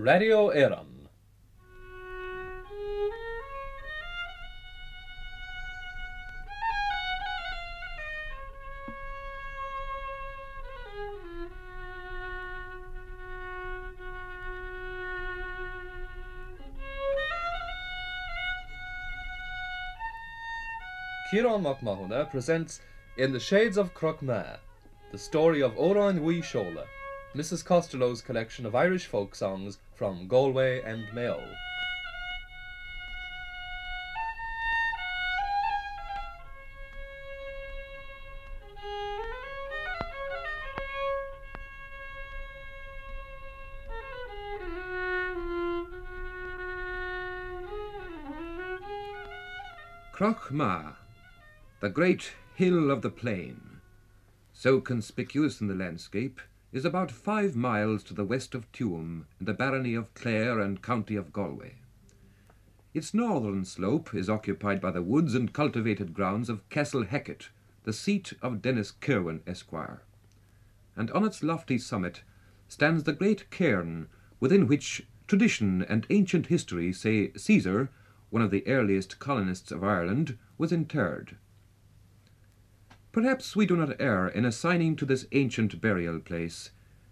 Radio Éireann. Kieran McMahona presents In the Shades of Knockma, the story of Amhráin Mhuighe Seóla, Mrs. Costello's collection of Irish folk songs from Galway and Mayo. Knockma, the great hill of the plain, so conspicuous in the landscape, is about five miles to the west of Tuam in the barony of Clare and county of Galway. Its northern slope is occupied by the woods and cultivated grounds of Castle Hackett, the seat of Dennis Kirwan, Esquire. And on its lofty summit stands the great cairn within which tradition and ancient history say Caesar, one of the earliest colonists of Ireland, was interred. Perhaps we do not err in assigning to this ancient burial place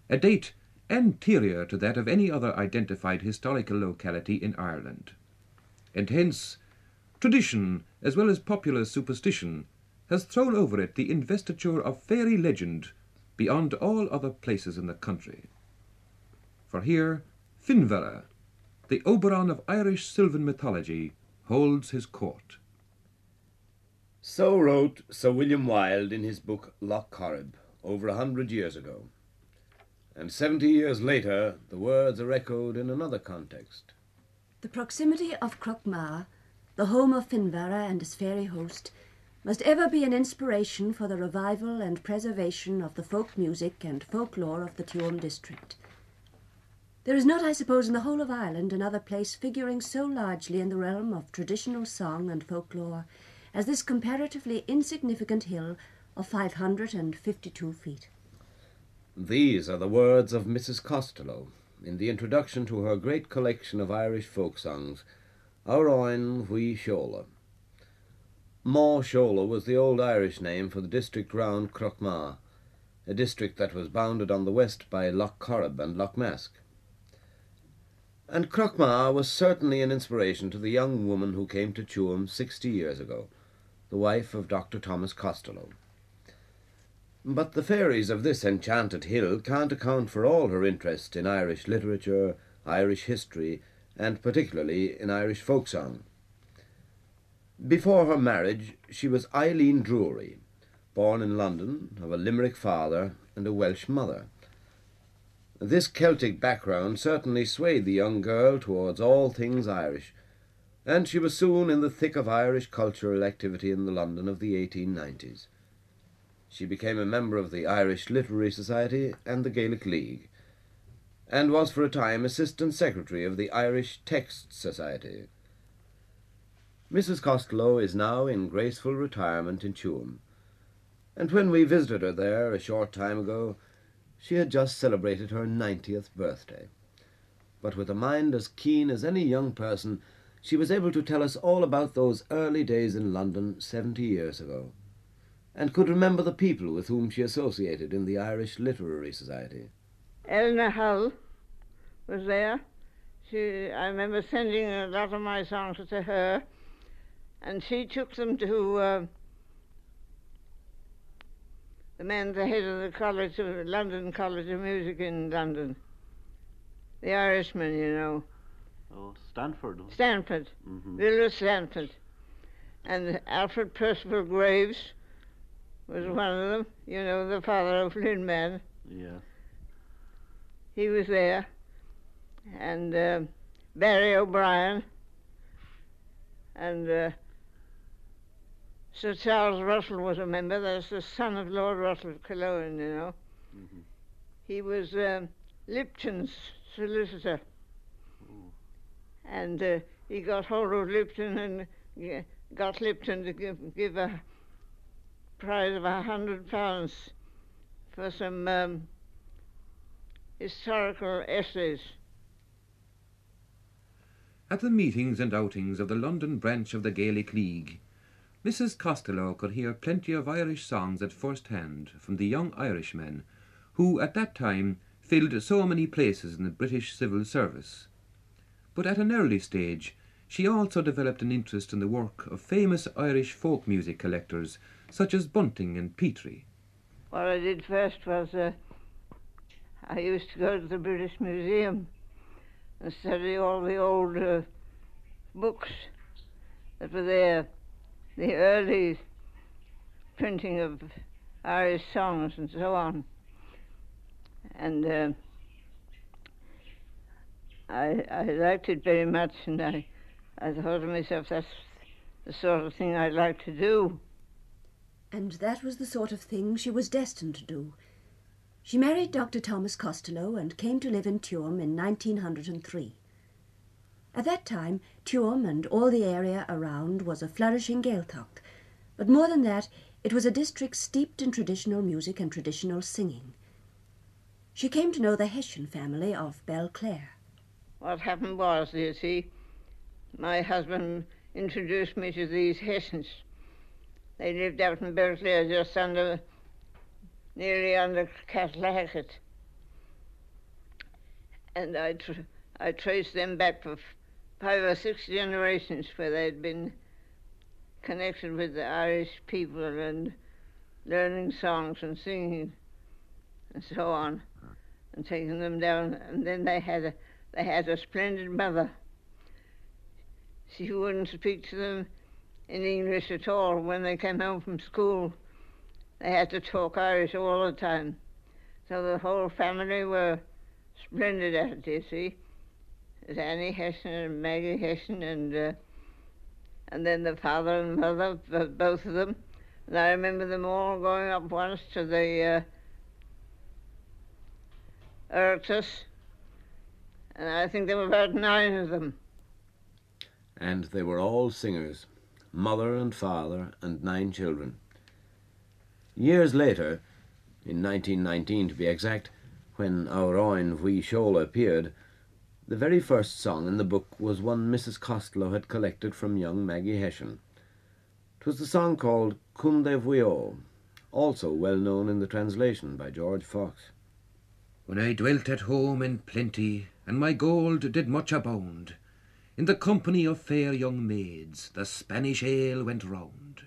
a date anterior to that of any other identified historical locality in Ireland. And hence, tradition, as well as popular superstition, has thrown over it the investiture of fairy legend beyond all other places in the country. For here, Finverra, the Oberon of Irish sylvan mythology, holds his court. So wrote Sir William Wilde in his book Loch Corrib over a hundred years ago. And seventy years later, the words are echoed in another context. The proximity of Knockma, the home of Finverra and his fairy host, must ever be an inspiration for the revival and preservation of the folk music and folklore of the Tuam district. There is not, I suppose, in the whole of Ireland another place figuring so largely in the realm of traditional song and folklore as this comparatively insignificant hill of 552 feet. These are the words of Mrs. Costello in the introduction to her great collection of Irish folk songs, Amhráin Mhuighe Seóla. Magh Seóla was the old Irish name for the district round Knockma, a district that was bounded on the west by Loch Corrib and Loch Mask. And Knockma was certainly an inspiration to the young woman who came to Tuam sixty years ago, the wife of Dr. Thomas Costello. But the fairies of this enchanted hill can't account for all her interest in Irish literature, Irish history, and particularly in Irish folk song. Before her marriage, she was Eileen Drury, born in London, of a Limerick father and a Welsh mother. This Celtic background certainly swayed the young girl towards all things Irish, and she was soon in the thick of Irish cultural activity in the London of the 1890s. She became a member of the Irish Literary Society and the Gaelic League, and was for a time assistant secretary of the Irish Text Society. Mrs. Costello is now in graceful retirement in Tuam, and when we visited her there a short time ago, she had just celebrated her ninetieth birthday. But with a mind as keen as any young person, she was able to tell us all about those early days in London seventy years ago, and could remember the people with whom she associated in the Irish Literary Society. Eleanor Hull was there. She, I remember sending a lot of my songs to her, and she took them to uh, the man, the head of the College of London College of Music in London, the Irishman, you know, Oh, Stanford. Stanford, Mhm. Villiers Stanford, and Alfred Percival Graves was one of them. You know, the father of Lindman. Yes. He was there, and uh, Barry O'Brien, and uh, Sir Charles Russell was a member. That's the son of Lord Russell of Killowen, you know. Mhm. He was um, Lipton's solicitor. And uh, he got hold of Lipton and got Lipton to give, give a prize of a hundred pounds for some um, historical essays. At the meetings and outings of the London branch of the Gaelic League, Mrs. Costello could hear plenty of Irish songs at first hand from the young Irishmen who at that time filled so many places in the British civil service. But at an early stage, she also developed an interest in the work of famous Irish folk music collectors such as Bunting and Petrie. What I did first was uh, I used to go to the British Museum and study all the old uh, books that were there, the early printing of Irish songs and so on. And uh, I, I liked it very much, and I, I thought to myself, that's the sort of thing I'd like to do. And that was the sort of thing she was destined to do. She married Dr. Thomas Costello and came to live in Tuam in 1903. At that time, Tuam and all the area around was a flourishing Gaeltacht, but more than that, it was a district steeped in traditional music and traditional singing. She came to know the Hession family of Belclare. What happened was, you see, my husband introduced me to these Hessions. They lived out in Belclare, just under, nearly under Castle Hackett. And I, tr- I traced them back for five or six generations where they'd been connected with the Irish people and learning songs and singing and so on and taking them down. And then they had a, they had a splendid mother. She wouldn't speak to them in English at all when they came home from school. They had to talk Irish all the time. So the whole family were splendid at it, you see. There's Annie Hession and Maggie Hession and uh, and then the father and mother, both of them. And I remember them all going up once to the uh, and I think there were about nine of them. And they were all singers, mother and father, and nine children. Years later, in 1919 to be exact, when Amhráin Mhuighe Seóla appeared, the very first song in the book was one Mrs. Costello had collected from young Maggie Hession. It was the song called Kunde Vuio, also well known in the translation by George Fox. When I dwelt at home in plenty, and my gold did much abound, in the company of fair young maids, the Spanish ale went round.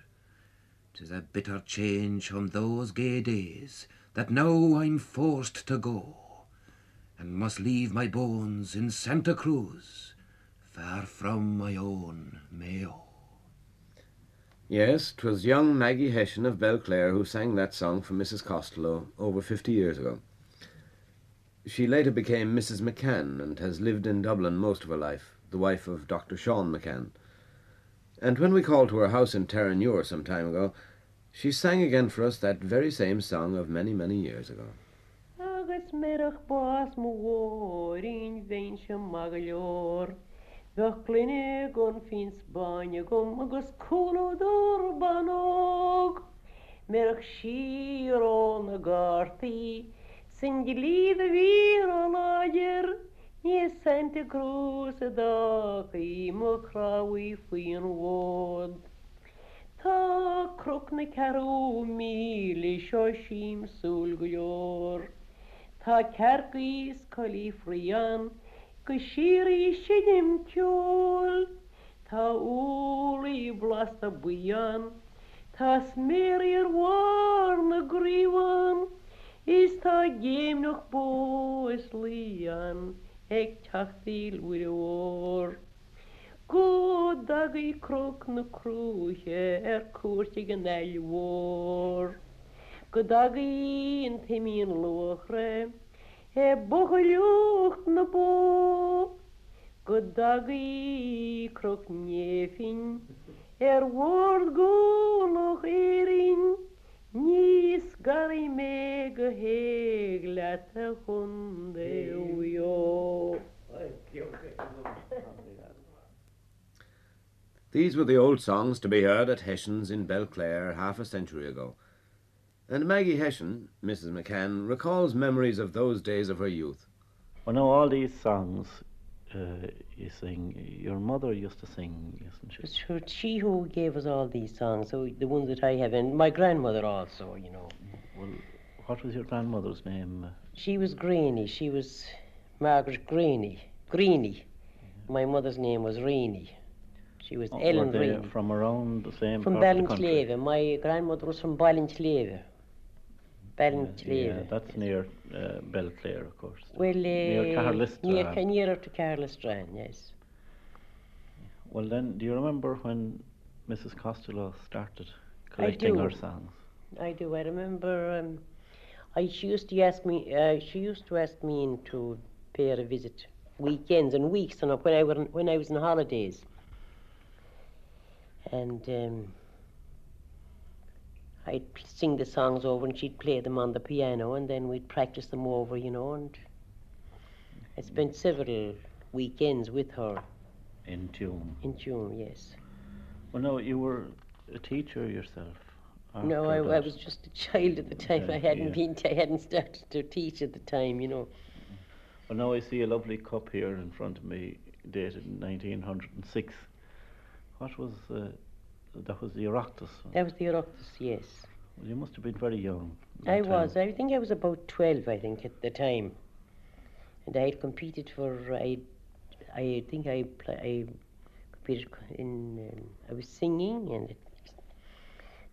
'Tis a bitter change from those gay days, that now I'm forced to go, and must leave my bones in Santa Cruz, far from my own Mayo. Yes, 'twas young Maggie Hession of Belclare who sang that song for Mrs. Costello over fifty years ago. She later became Mrs. McCann and has lived in Dublin most of her life, the wife of Dr. Sean McCann. And when we called to her house in Terenure some time ago, she sang again for us that very same song of many, many years ago. agus merach bás mórin vein se magleor. Bheith glunne gon fin Spáine gom agus coolúdor banog. Merach sírón na Сангелида вира лагер, не Санта Круса дах, и мокравый фин вод. Та крок на кару мили шошим сульгуйор. Та каркис калифриян, кашири щедем тюль. Та улы бласта буян, та смир и рвар на гриван. Is tá géim noch bó is lían ag teachtíl uór. Go dagaí croc na cruúthe ar cuairte gan eilhór. Go dagaí an taimíon luchre, he bochalioocht na bó. Go dagaí croc néfin, ar bhór go noch érin, garí mé go héag le a chun déo. These were the old songs to be heard at Hession's in Belclare half a century ago. And Maggie Hession, Mrs. McCann, recalls memories of those days of her youth. Well, now all these songs uh, you sing. Your mother used to sing, isn't she? her, she who gave us all these songs, so the ones that I have, and my grandmother also, you know. Well, what was your grandmother's name? She was Greeny. She was Margaret Greeny. Greeny. My mother's name was Reeny. She was Oh, Ellen Reeny. from around the same From part of the country? Ballincleve. My grandmother was from Ballincleve. Ballincleve. Yeah, that's near uh, Belclare, of course. well, uh, near Carlisle near, nearer to Carlisle yes. Well, then, do you remember when Mrs. Costello started collecting her songs? I do. I remember. Um, I she used to ask me. Uh, she used to ask me in to pay her a visit, weekends and weeks, and when I were when I was on holidays. And um, I'd sing the songs over, and she'd play them on the piano, and then we'd practice them over, you know. And I spent several weekends with her In tune. in tune, Yes. Well, no, you were a teacher yourself. No, I, I was just a child at the time. Yeah, I hadn't yeah. been. I hadn't started to teach at the time, you know. Well, now I see a lovely cup here in front of me, dated 1906. What was uh, that? Was the Oireachtas? That was the Oireachtas, yes. Well, you must have been very young. I time. was. I think I was about 12, I think, at the time. And I had competed for, I, I think I, I competed in, um, I was singing and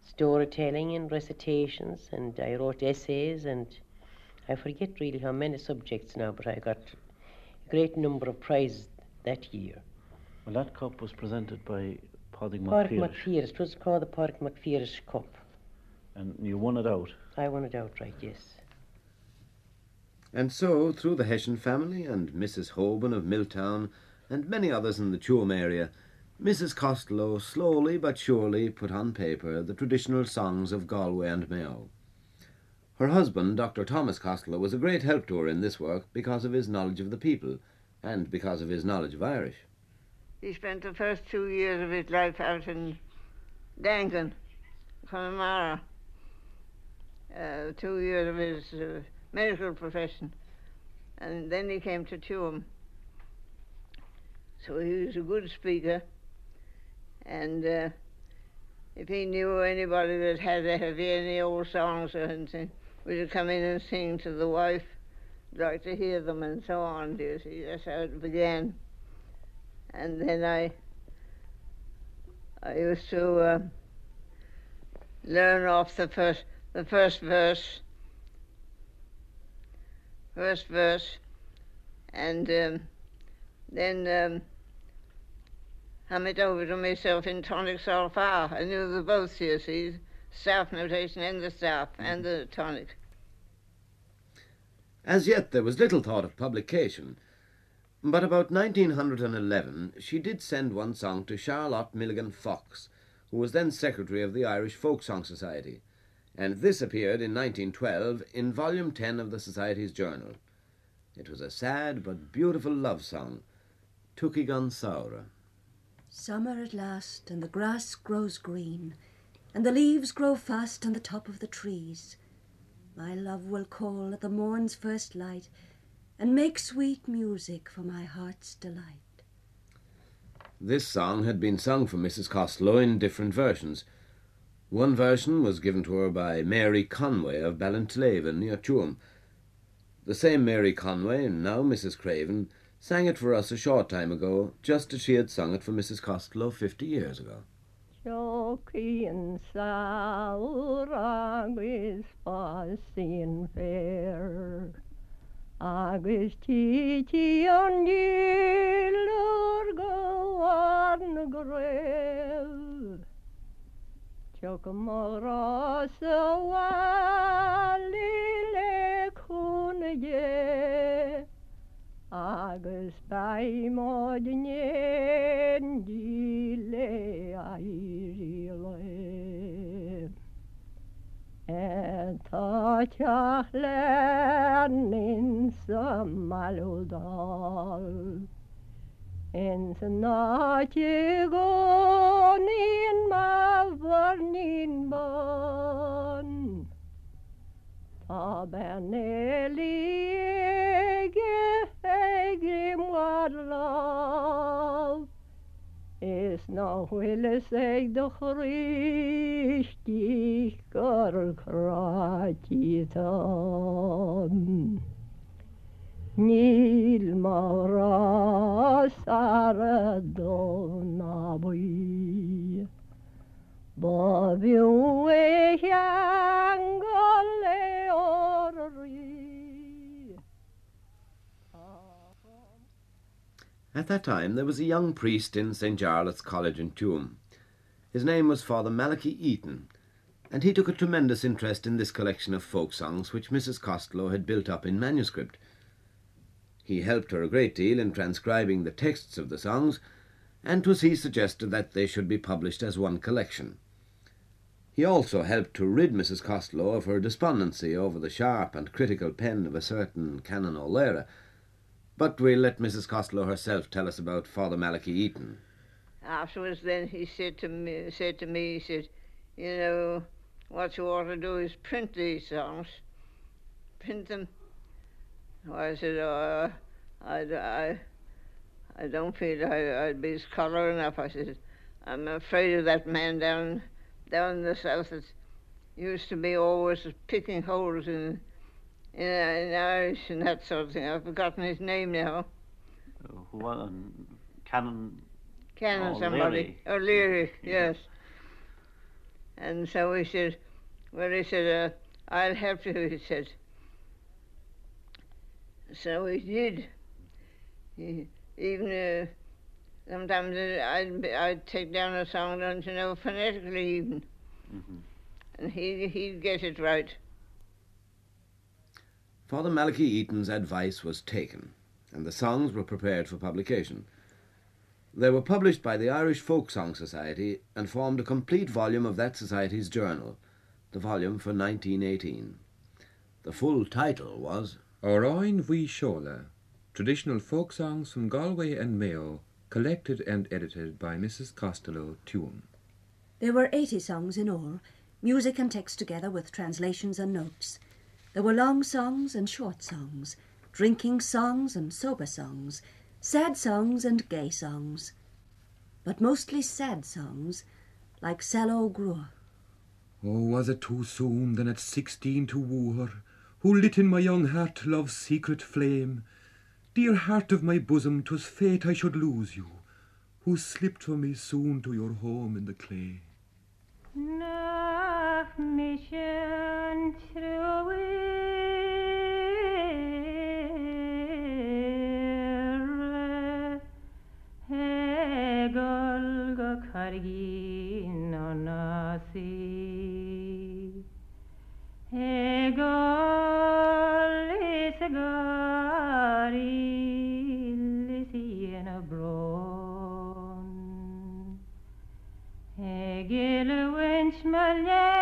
storytelling and recitations, and I wrote essays, and I forget really how many subjects now, but I got a great number of prizes that year. Well, that cup was presented by Paddy Pádraig McPhee, it was called the Park McPheris Cup. and you won it out. I won it outright, yes. And so, through the Hession family and Mrs. Hoban of Milltown and many others in the Tuam area, Mrs. Costello slowly but surely put on paper the traditional songs of Galway and Mayo. Her husband, Dr. Thomas Costello, was a great help to her in this work because of his knowledge of the people and because of his knowledge of Irish. He spent the first two years of his life out in Dangan, Connemara. Uh, two years of his uh, medical profession. And then he came to Tuam. So he was a good speaker. And uh, if he knew anybody that had have any old songs or anything, would come in and sing to the wife, like to hear them and so on. Do you see? That's how it began and then I I used to uh, learn off the first the first verse, first verse, and um, then um, hum it over to myself in tonic sol fa. I knew the both, you see, staff notation and the staff and the tonic. As yet there was little thought of publication, but about 1911 she did send one song to Charlotte Milligan Fox, who was then secretary of the Irish Folk Song Society, and this appeared in 1912 in volume 10 of the Society's journal. It was a sad but beautiful love song, Tukigan Saura. Summer at last, and the grass grows green, and the leaves grow fast on the top of the trees. My love will call at the morn's first light, and make sweet music for my heart's delight. This song had been sung for Mrs. Costello in different versions. One version was given to her by Mary Conway of Ballintraven near Tuam. The same Mary Conway, now Mrs. Craven, sang it for us a short time ago, just as she had sung it for Mrs. Costello fifty years ago. Jokin saur agus fasin fair agus títí an díúr go na go réil Te go mórrá ahálí leúna dhé agus baimódinné dí le airí le Tá malodal En sa náte gonin ma varnin bon Ta ben elige egrim wa our love is no will say the Christi gor orri. At that time there was a young priest in St. Jarlath's College in Tuam. His name was Father Malachi Eaton, and he took a tremendous interest in this collection of folk songs which Mrs. Costello had built up in manuscript. He helped her a great deal in transcribing the texts of the songs, and 'twas he suggested that they should be published as one collection. He also helped to rid Mrs. Costello of her despondency over the sharp and critical pen of a certain Canon O'Leary. but we'll let Mrs. Costello herself tell us about Father Malachi Eaton. Afterwards, then he said to me, said to me, he said, you know, what you ought to do is print these songs, print them. I said, oh, I, I, I don't feel I, I'd be scholar enough. I said, I'm afraid of that man down, down in the south that used to be always picking holes in, in, in Irish and that sort of thing. I've forgotten his name now. One uh, Canon. Canon Oh, somebody. Leary. O'Leary, yes. And so he said, well, he said, uh, I'll help you, he said. So he did. He, even uh, sometimes I'd, I'd take down a song, don't you know, phonetically even, Mhm. and he, he'd get it right. Father Malachi Eaton's advice was taken, and the songs were prepared for publication. They were published by the Irish Folk Song Society and formed a complete volume of that society's journal, the volume for 1918. The full title was Amhráin Mhuighe Seóla, traditional folk songs from Galway and Mayo, collected and edited by Mrs. Costello Tuam. There were 80 songs in all, music and text together with translations and notes. There were long songs and short songs, drinking songs and sober songs, sad songs and gay songs, but mostly sad songs, like Sallow Grua. Oh, was it too soon then at sixteen to woo her, who lit in my young heart love's secret flame? Dear heart of my bosom, 'twas fate I should lose you, who slipped from me soon to your home in the clay. Nach mission true Hegol go kargin onasi Hegol is gari in a bron Hegel wench maljanis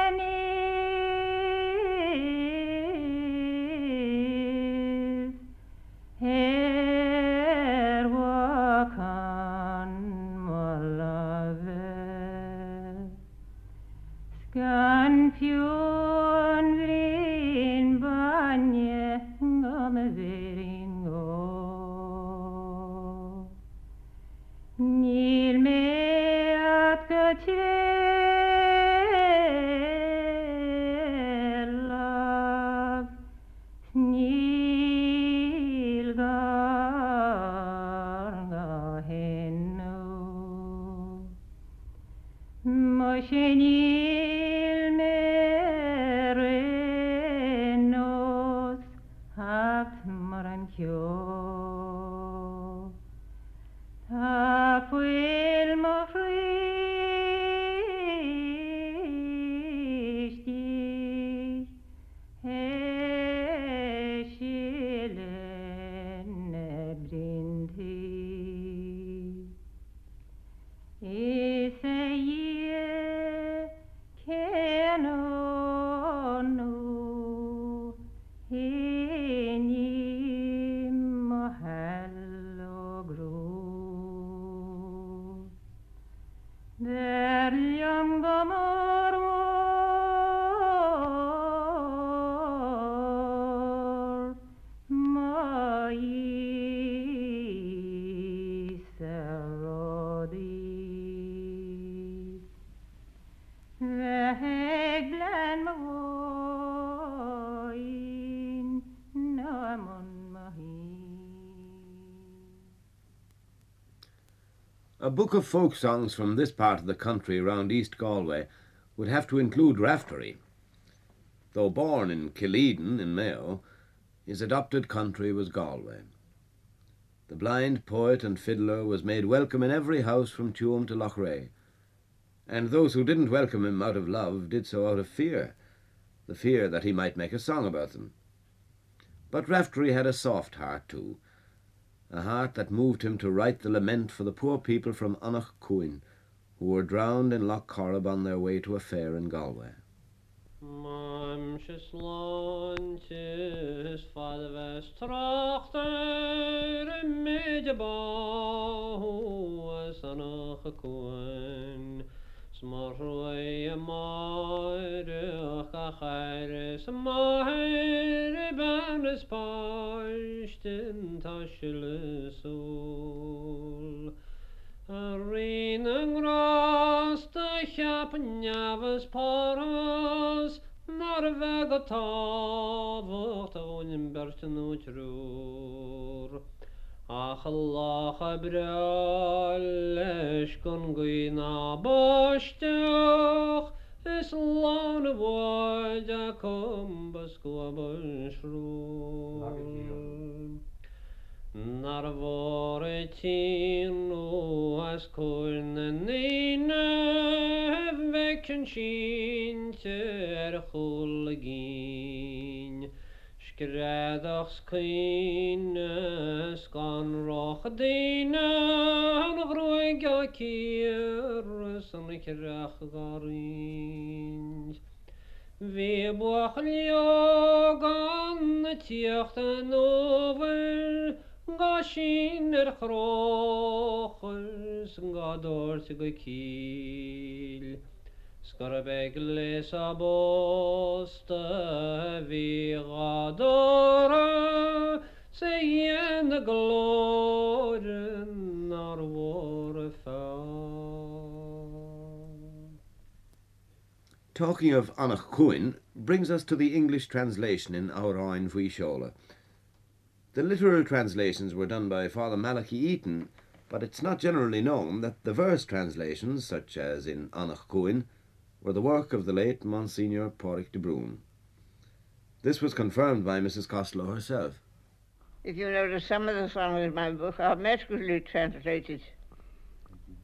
book of folk songs from this part of the country round East Galway would have to include Raftery. Though born in Killeeden in Mayo, his adopted country was Galway. The blind poet and fiddler was made welcome in every house from Tuam to Loughrea, and those who didn't welcome him out of love did so out of fear, the fear that he might make a song about them. But Raftery had a soft heart too, a heart that moved him to write the lament for the poor people from Anach Cuin, who were drowned in Loch Corrib on their way to a fair in Galway. mar roi mar a chaire sa mair i e ben is páistin taisiile sú a ri an rasta chiaapan neamhas páras nar a bheith a táhacht aónin bertin útrúr. Achallácha bre leis gon goí ná bóisteach Is lána bháid a com bascóbunsrú. Nar bhór tí nó as cóin na níine bhecin sin ar er chóla gín. Skeréadachs cuine gan rocha daine nach roiige cíar san na cereacha garín. Bhí bucha leo gan na tíochtta nóhar, Ga sin ar chráchas an gádóir sa go cíl. Talking of Cuin brings us to the English translation in Amhráin Mhuighe Seóla. The literal translations were done by Father Malachi Eaton, but it's not generally known that the verse translations, such as in Cuin, were the work of the late Monsignor Pádraig de Brún. This was confirmed by Mrs. Costello herself. If you notice, some of the songs in my book are metrically translated.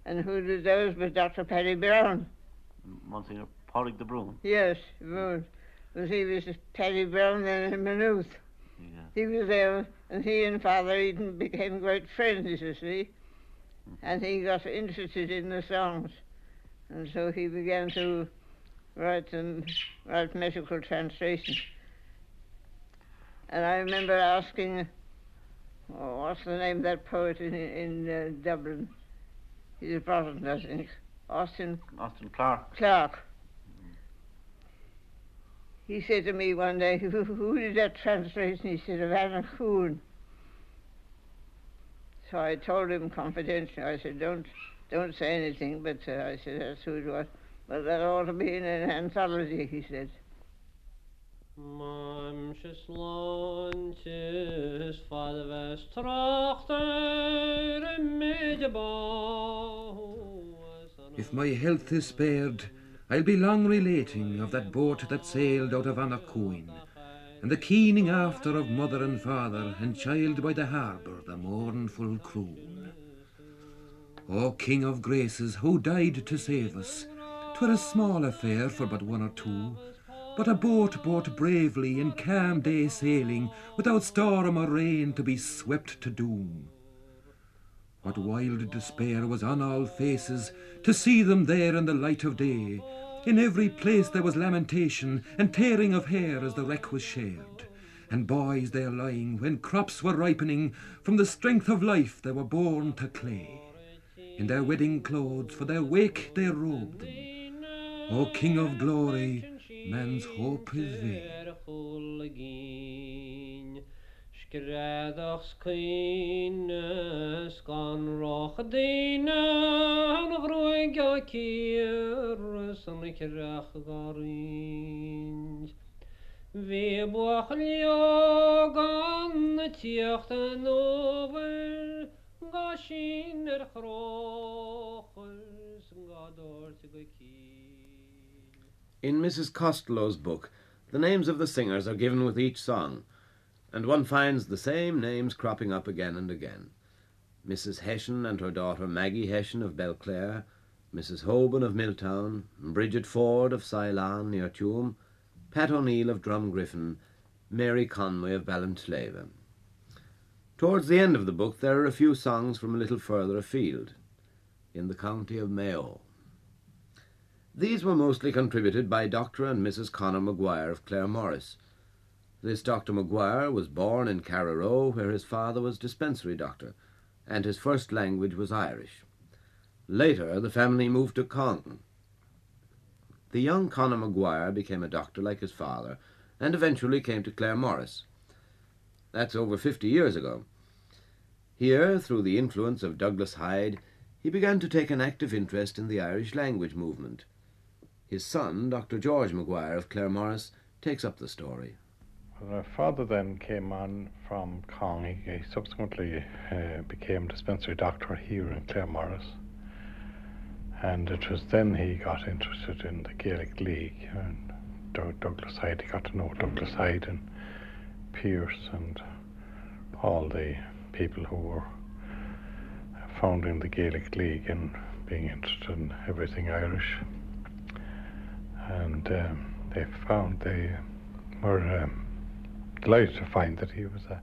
And who did those was Dr. Paddy Brown. Monsignor Porrick de Brún. Yes, Brown. Because he was Paddy Brown then in Maynooth. Yeah. He was there, and he and Father Eaton became great friends, you see. And he got interested in the songs. And so he began to write and write metrical translations. And I remember asking, oh, what's the name of that poet in, in uh, Dublin? He's a Protestant, I think. Austin Austin Clarke. Clarke. He said to me one day, who, who did that translation? He said, of Anach Cuin. So I told him confidentially, I said, don't, don't say anything, but uh, I said, that's who it was. But that ought to be in an anthology, he said. Mamsjes landjes, vader was trachter en medebouw. If my health is spared, I'll be long relating of that boat that sailed out of Anach Cuin, and the keening after of mother and father and child by the harbour, the mournful croon. O King of Graces, who died to save us, 'twere a small affair for but one or two, but a boat brought bravely in calm day sailing, without storm or rain to be swept to doom. What wild despair was on all faces to see them there in the light of day. In every place there was lamentation and tearing of hair as the wreck was shared. And boys there lying, when crops were ripening, from the strength of life they were born to clay. In their wedding clothes for their wake they robed them. O King of glory, man's hope is vain. Skan roch san krach garin. Vi boach lio gan tiocht an er. In Mrs. Costello's book, the names of the singers are given with each song, and one finds the same names cropping up again and again. Mrs. Hession and her daughter Maggie Hession of Belclare, Mrs. Hoban of Milltown, Bridget Ford of Ceylon near Tuam, Pat O'Neill of Drumgriffin, Mary Conway of Ballinslava. Towards the end of the book there are a few songs from a little further afield, in the county of Mayo. These were mostly contributed by Dr. and Mrs. Connor Maguire of Claremorris. This Dr. Maguire was born in Carraroe, where his father was dispensary doctor, and his first language was Irish. Later, the family moved to Cong. The young Connor Maguire became a doctor like his father, and eventually came to Claremorris. That's over fifty years ago. Here, through the influence of Douglas Hyde, he began to take an active interest in the Irish language movement. His son, Dr. George Maguire of Claremorris, takes up the story. My father then came on from Cong. He, he subsequently uh, became dispensary doctor here in Claremorris. And it was then he got interested in the Gaelic League and Doug- Douglas Hyde. He got to know Douglas Hyde and Pearse and all the people who were founding the Gaelic League and being interested in everything Irish. And um, they found they were um, delighted to find that he was a,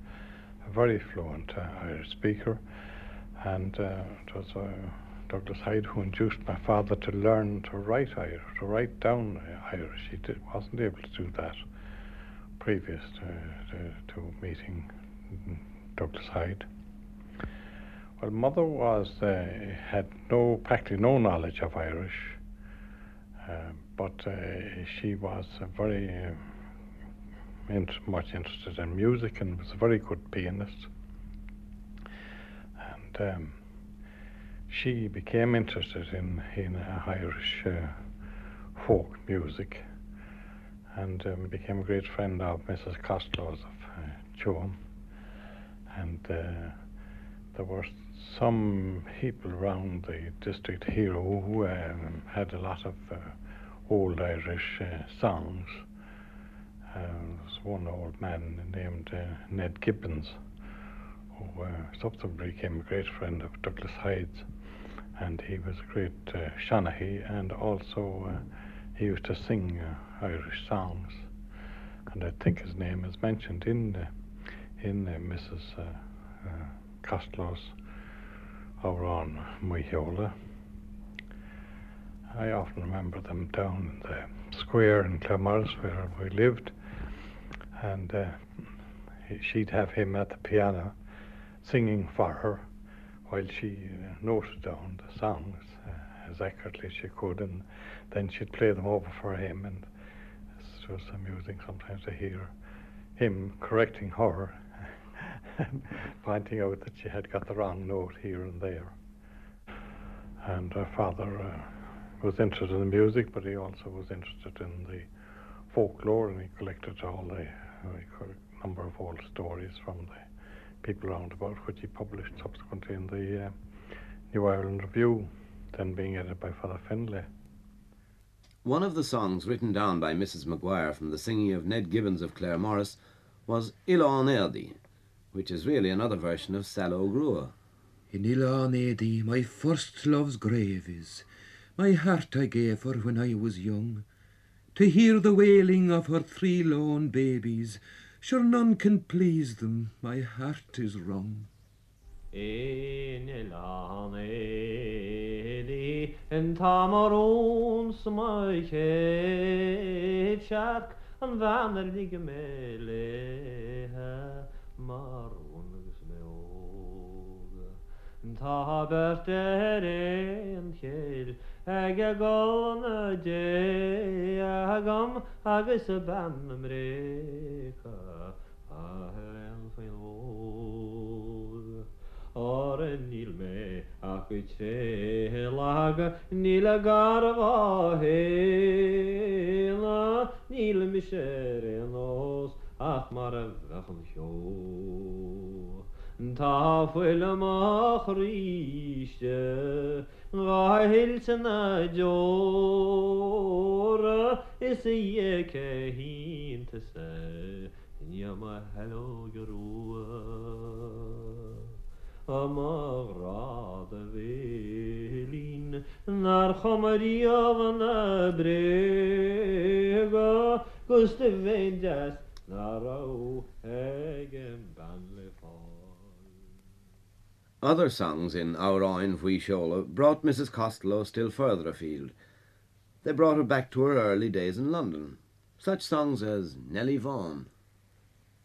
a very fluent uh, Irish speaker. And uh, it was uh, Douglas Hyde who induced my father to learn to write Irish, to write down uh, Irish. He did, wasn't able to do that previous to, to, to meeting Douglas Hyde. Well, mother was uh, had no practically no knowledge of Irish, uh, but uh, she was very uh, int- much interested in music and was a very good pianist. And um, she became interested in in Irish uh, folk music, and um, became a great friend of Mrs. Costello's of uh. And uh, there were some people around the district here who um, had a lot of uh, old Irish uh, songs. Uh, there was one old man named uh, Ned Gibbons, who subsequently became a great friend of Douglas Hyde's, and he was a great uh, seanchaí, and also he used to sing Irish songs. And I think his name is mentioned in uh, in Mrs. Over on Muyola. I often remember them down in the square in Claremorris where we lived, and uh, she'd have him at the piano singing for her while she uh, noted down the songs uh, as accurately as she could, and then she'd play them over for him, and it was amusing sometimes to hear him correcting her pointing out that she had got the wrong note here and there. And her father uh, was interested in music, but he also was interested in the folklore, and he collected all the uh, a number of old stories from the people around about, which he published subsequently in the uh, New Ireland Review, then being edited by Father Finlay. One of the songs written down by Mrs. Maguire from the singing of Ned Gibbons of Claremorris was Ilon Erdi, which is really another version of Sallow Grua. In Ilan Edie, my first love's grave is. My heart I gave her when I was young. To hear the wailing of her three lone babies, sure none can please them, my heart is wrung. In ilan edi en tamarons my shark and an vaner marún agus mé óga. Tá bert é an chéad ige gána dé a gom agus a bannam récha a an féin óga. Or an níl mé a chu té lága níle garbhhéla níle mi sé an ós, ach mar a bhechan seo. Tá fuil amach ríiste Gáhilsanna jóra is i ce hínta sé Níama heló goúa Amrád a bhélín nar chomaríomhanna brega gus de bhéideas nará ige banle fá. Other songs in Our Amhráin Mhuighe Seóla brought Mrs. Costello still further afield. They brought her back to her early days in London. Such songs as Nellie Vaughan.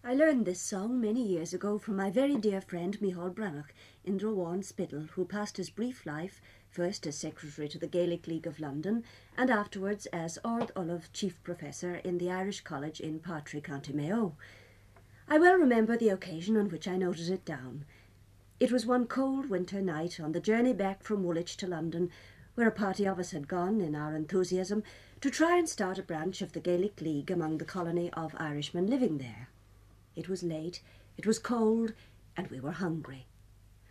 I learned this song many years ago from my very dear friend Mícheál Breathnach in Drowan Spiddal, who passed his brief life first as secretary to the Gaelic League of London and afterwards as Ard-Ollamh Chief Professor in the Irish College in Partry, County Mayo. I well remember the occasion on which I noted it down. It was one cold winter night on the journey back from Woolwich to London, where a party of us had gone, in our enthusiasm, to try and start a branch of the Gaelic League among the colony of Irishmen living there. It was late, it was cold, and we were hungry.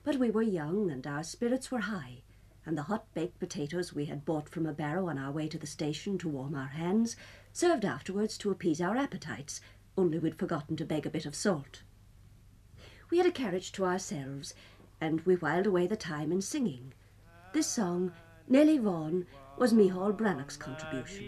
But we were young, and our spirits were high, and the hot baked potatoes we had bought from a barrow on our way to the station to warm our hands served afterwards to appease our appetites, only we'd forgotten to beg a bit of salt. We had a carriage to ourselves, and we whiled away the time in singing. This song, Nellie Vaughan, was Mícheál Breathnach's contribution.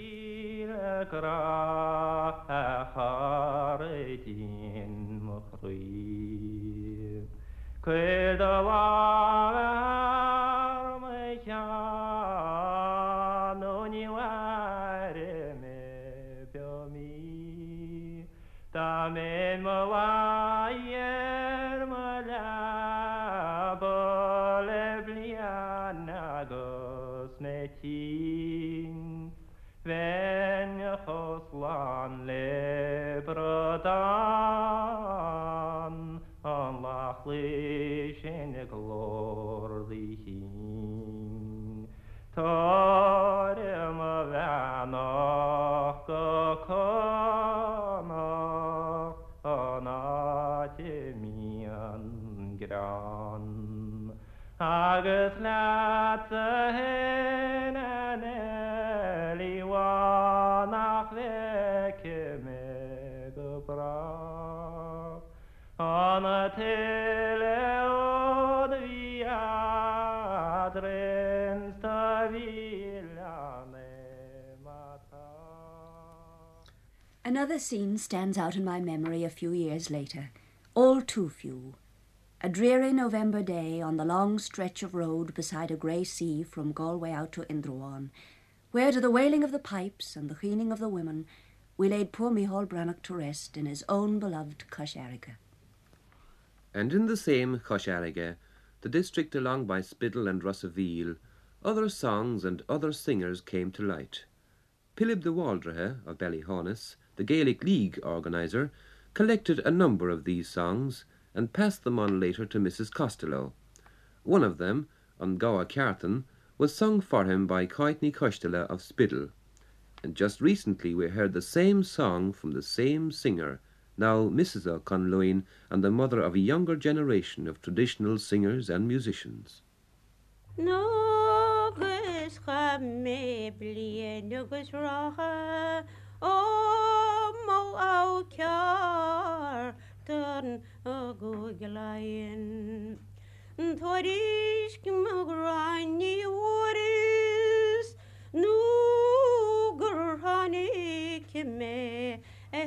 dan an lachlé sin ag glóí hin Tá a bhenach go chu an áte mí an gran. Agus le a hé Another scene stands out in my memory a few years later, all too few. A dreary November day on the long stretch of road beside a grey sea from Galway out to Indrowan, where to the wailing of the pipes and the keening of the women, we laid poor Mícheál Breathnach to rest in his own beloved Cois Fharraige. And in the same Cois Fharraige, the district along by Spiddal and Rossaveal, other songs and other singers came to light. Philip de Bhaldraithe of Ballyhaunis, the Gaelic League organiser, collected a number of these songs and passed them on later to Mrs. Costello. One of them, on Goa Carthan, was sung for him by Coitney Costello of Spiddal. And just recently we heard the same song from the same singer, now Mrs. O'Conloin and the mother of a younger generation of traditional singers and musicians.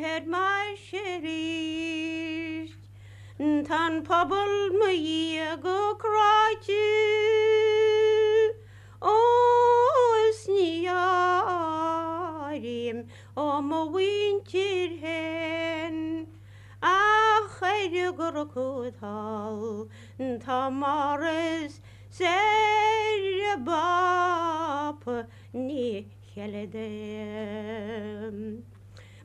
hedmașeriști, Tan pabul mă iego craci, O sniarim, o mă wintirhen, Aheri gurkudal, tamarız serbap ni heledem.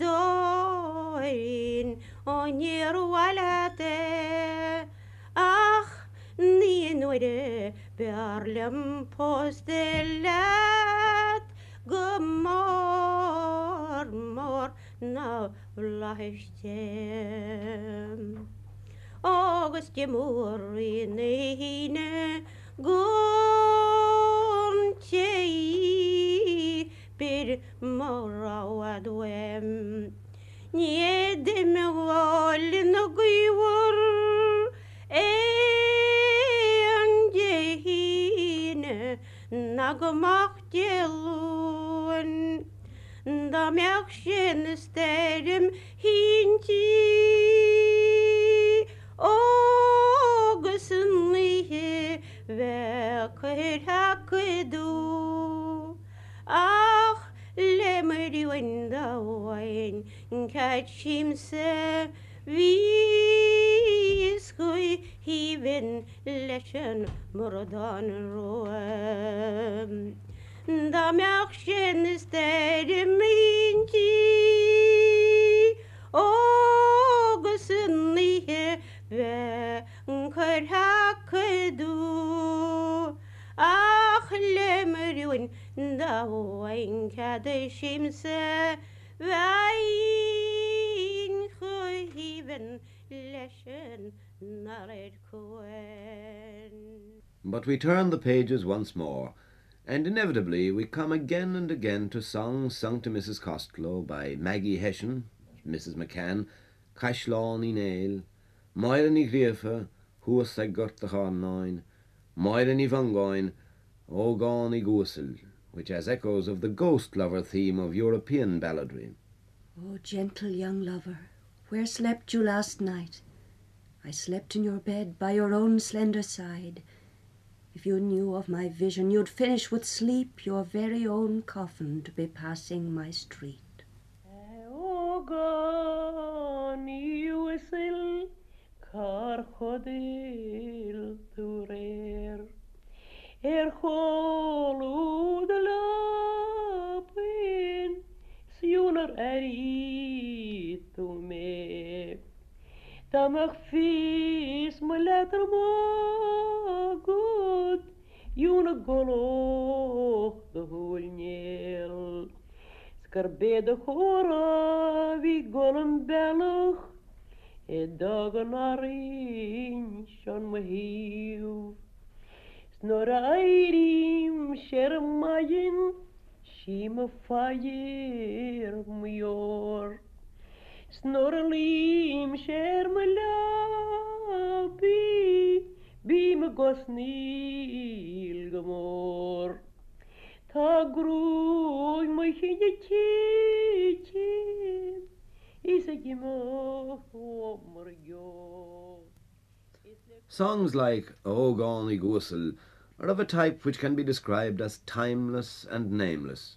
dóirn óníarhhailete ach ní nuire bearlam poststellat go mór mór ná laiste. Agus de mórí na híine go téí. bir مرة ودوام نيادم غال نقيور أنجهين نقمق جلون دميخشن استرم هينتي أوغسنيه ve kırhak in da wain Catch him se Vi skoi hiven lechen mordan roem Da meach sin sterim hinti Agus nye veker hakedu Ach lemmerwin But we turn the pages once more, and inevitably we come again and again to songs sung to Mrs. Costello by Maggie Hession, Mrs. McCann, Caishlán í Nail, Moiran í Griefa, Huas ag gurt the Harnain, Moiran í Vangoin, O Gán í Gúsil, which has echoes of the ghost lover theme of European balladry. Oh, gentle young lover, where slept you last night? I slept in your bed by your own slender side. If you knew of my vision, you'd finish with sleep your very own coffin to be passing my street. Ogan iwsil car chodil turer Er cholwd lapin Sjoner er i tu me letter magod Juna goloch de hulnjel Skarbede chora vi golem belach E dagen arin shan me hiu Snor airim shermayin Shima fire mjor Snor lim shermalabi Bim gosnil gamor Ta grúi mai chinne tí Is a gimo mar jo. Songs like O í Gúsil are of a type which can be described as timeless and nameless,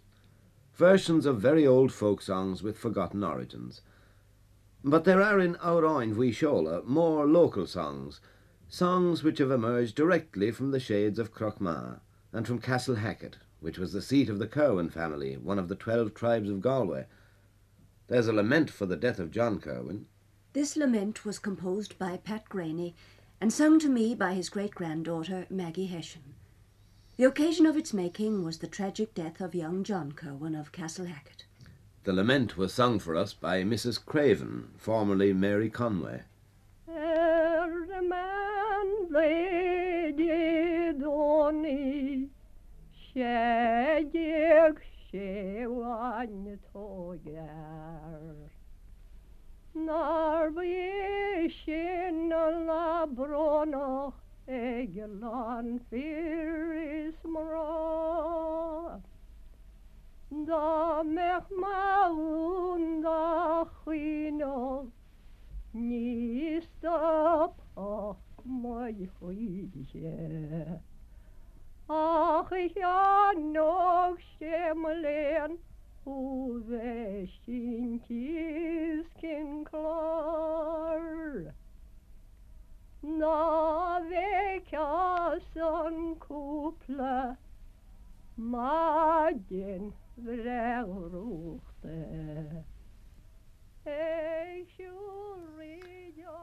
versions of very old folk songs with forgotten origins. But there are in Amhráin Mhuighe Seóla more local songs, songs which have emerged directly from the shades of Knockma and from Castle Hackett, which was the seat of the Kirwan family, one of the twelve tribes of Galway. There's a lament for the death of John Kirwan. This lament was composed by Pat Graney and sung to me by his great granddaughter, Maggie Hession. The occasion of its making was the tragic death of young John Kirwan of Castle Hackett. The lament was sung for us by Mrs. Craven, formerly Mary Conway. Er man lady doni Egellon fear is mra Da mech maun da chwino. Ni stop och mai chuige Ach ja nog sé me leen hoe we sin kieskin klaar. Kople magen vrærorte.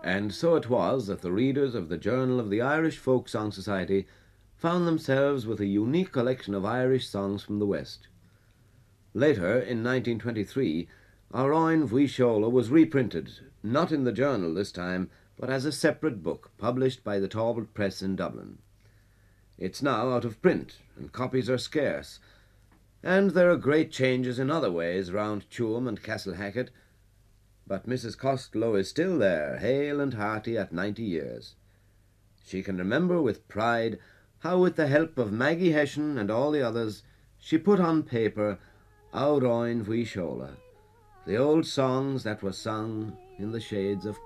And so it was that the readers of the Journal of the Irish Folk Song Society found themselves with a unique collection of Irish songs from the West. Later, in 1923, Amhráin Mhuighe Seóla was reprinted, not in the journal this time, but as a separate book published by the Talbot Press in Dublin. It's now out of print, and copies are scarce, and there are great changes in other ways round Tuam and Castle Hackett, but Mrs. Costello is still there, hale and hearty at ninety years. She can remember with pride how, with the help of Maggie Hession and all the others, she put on paper Amhráin Mhuighe Seóla, the old songs that were sung in the shades of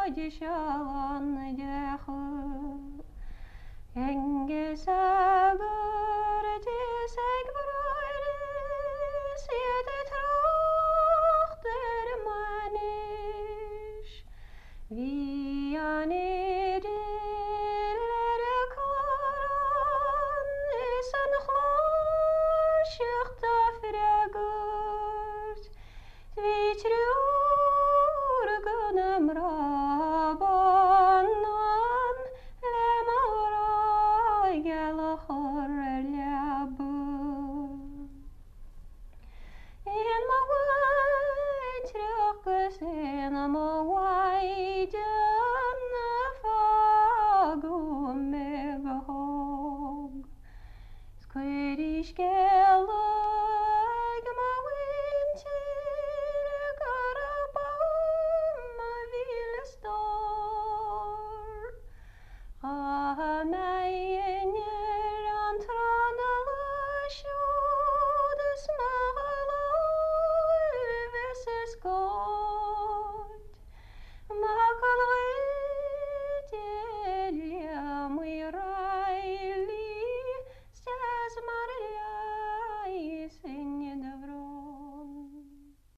Knockma. Vi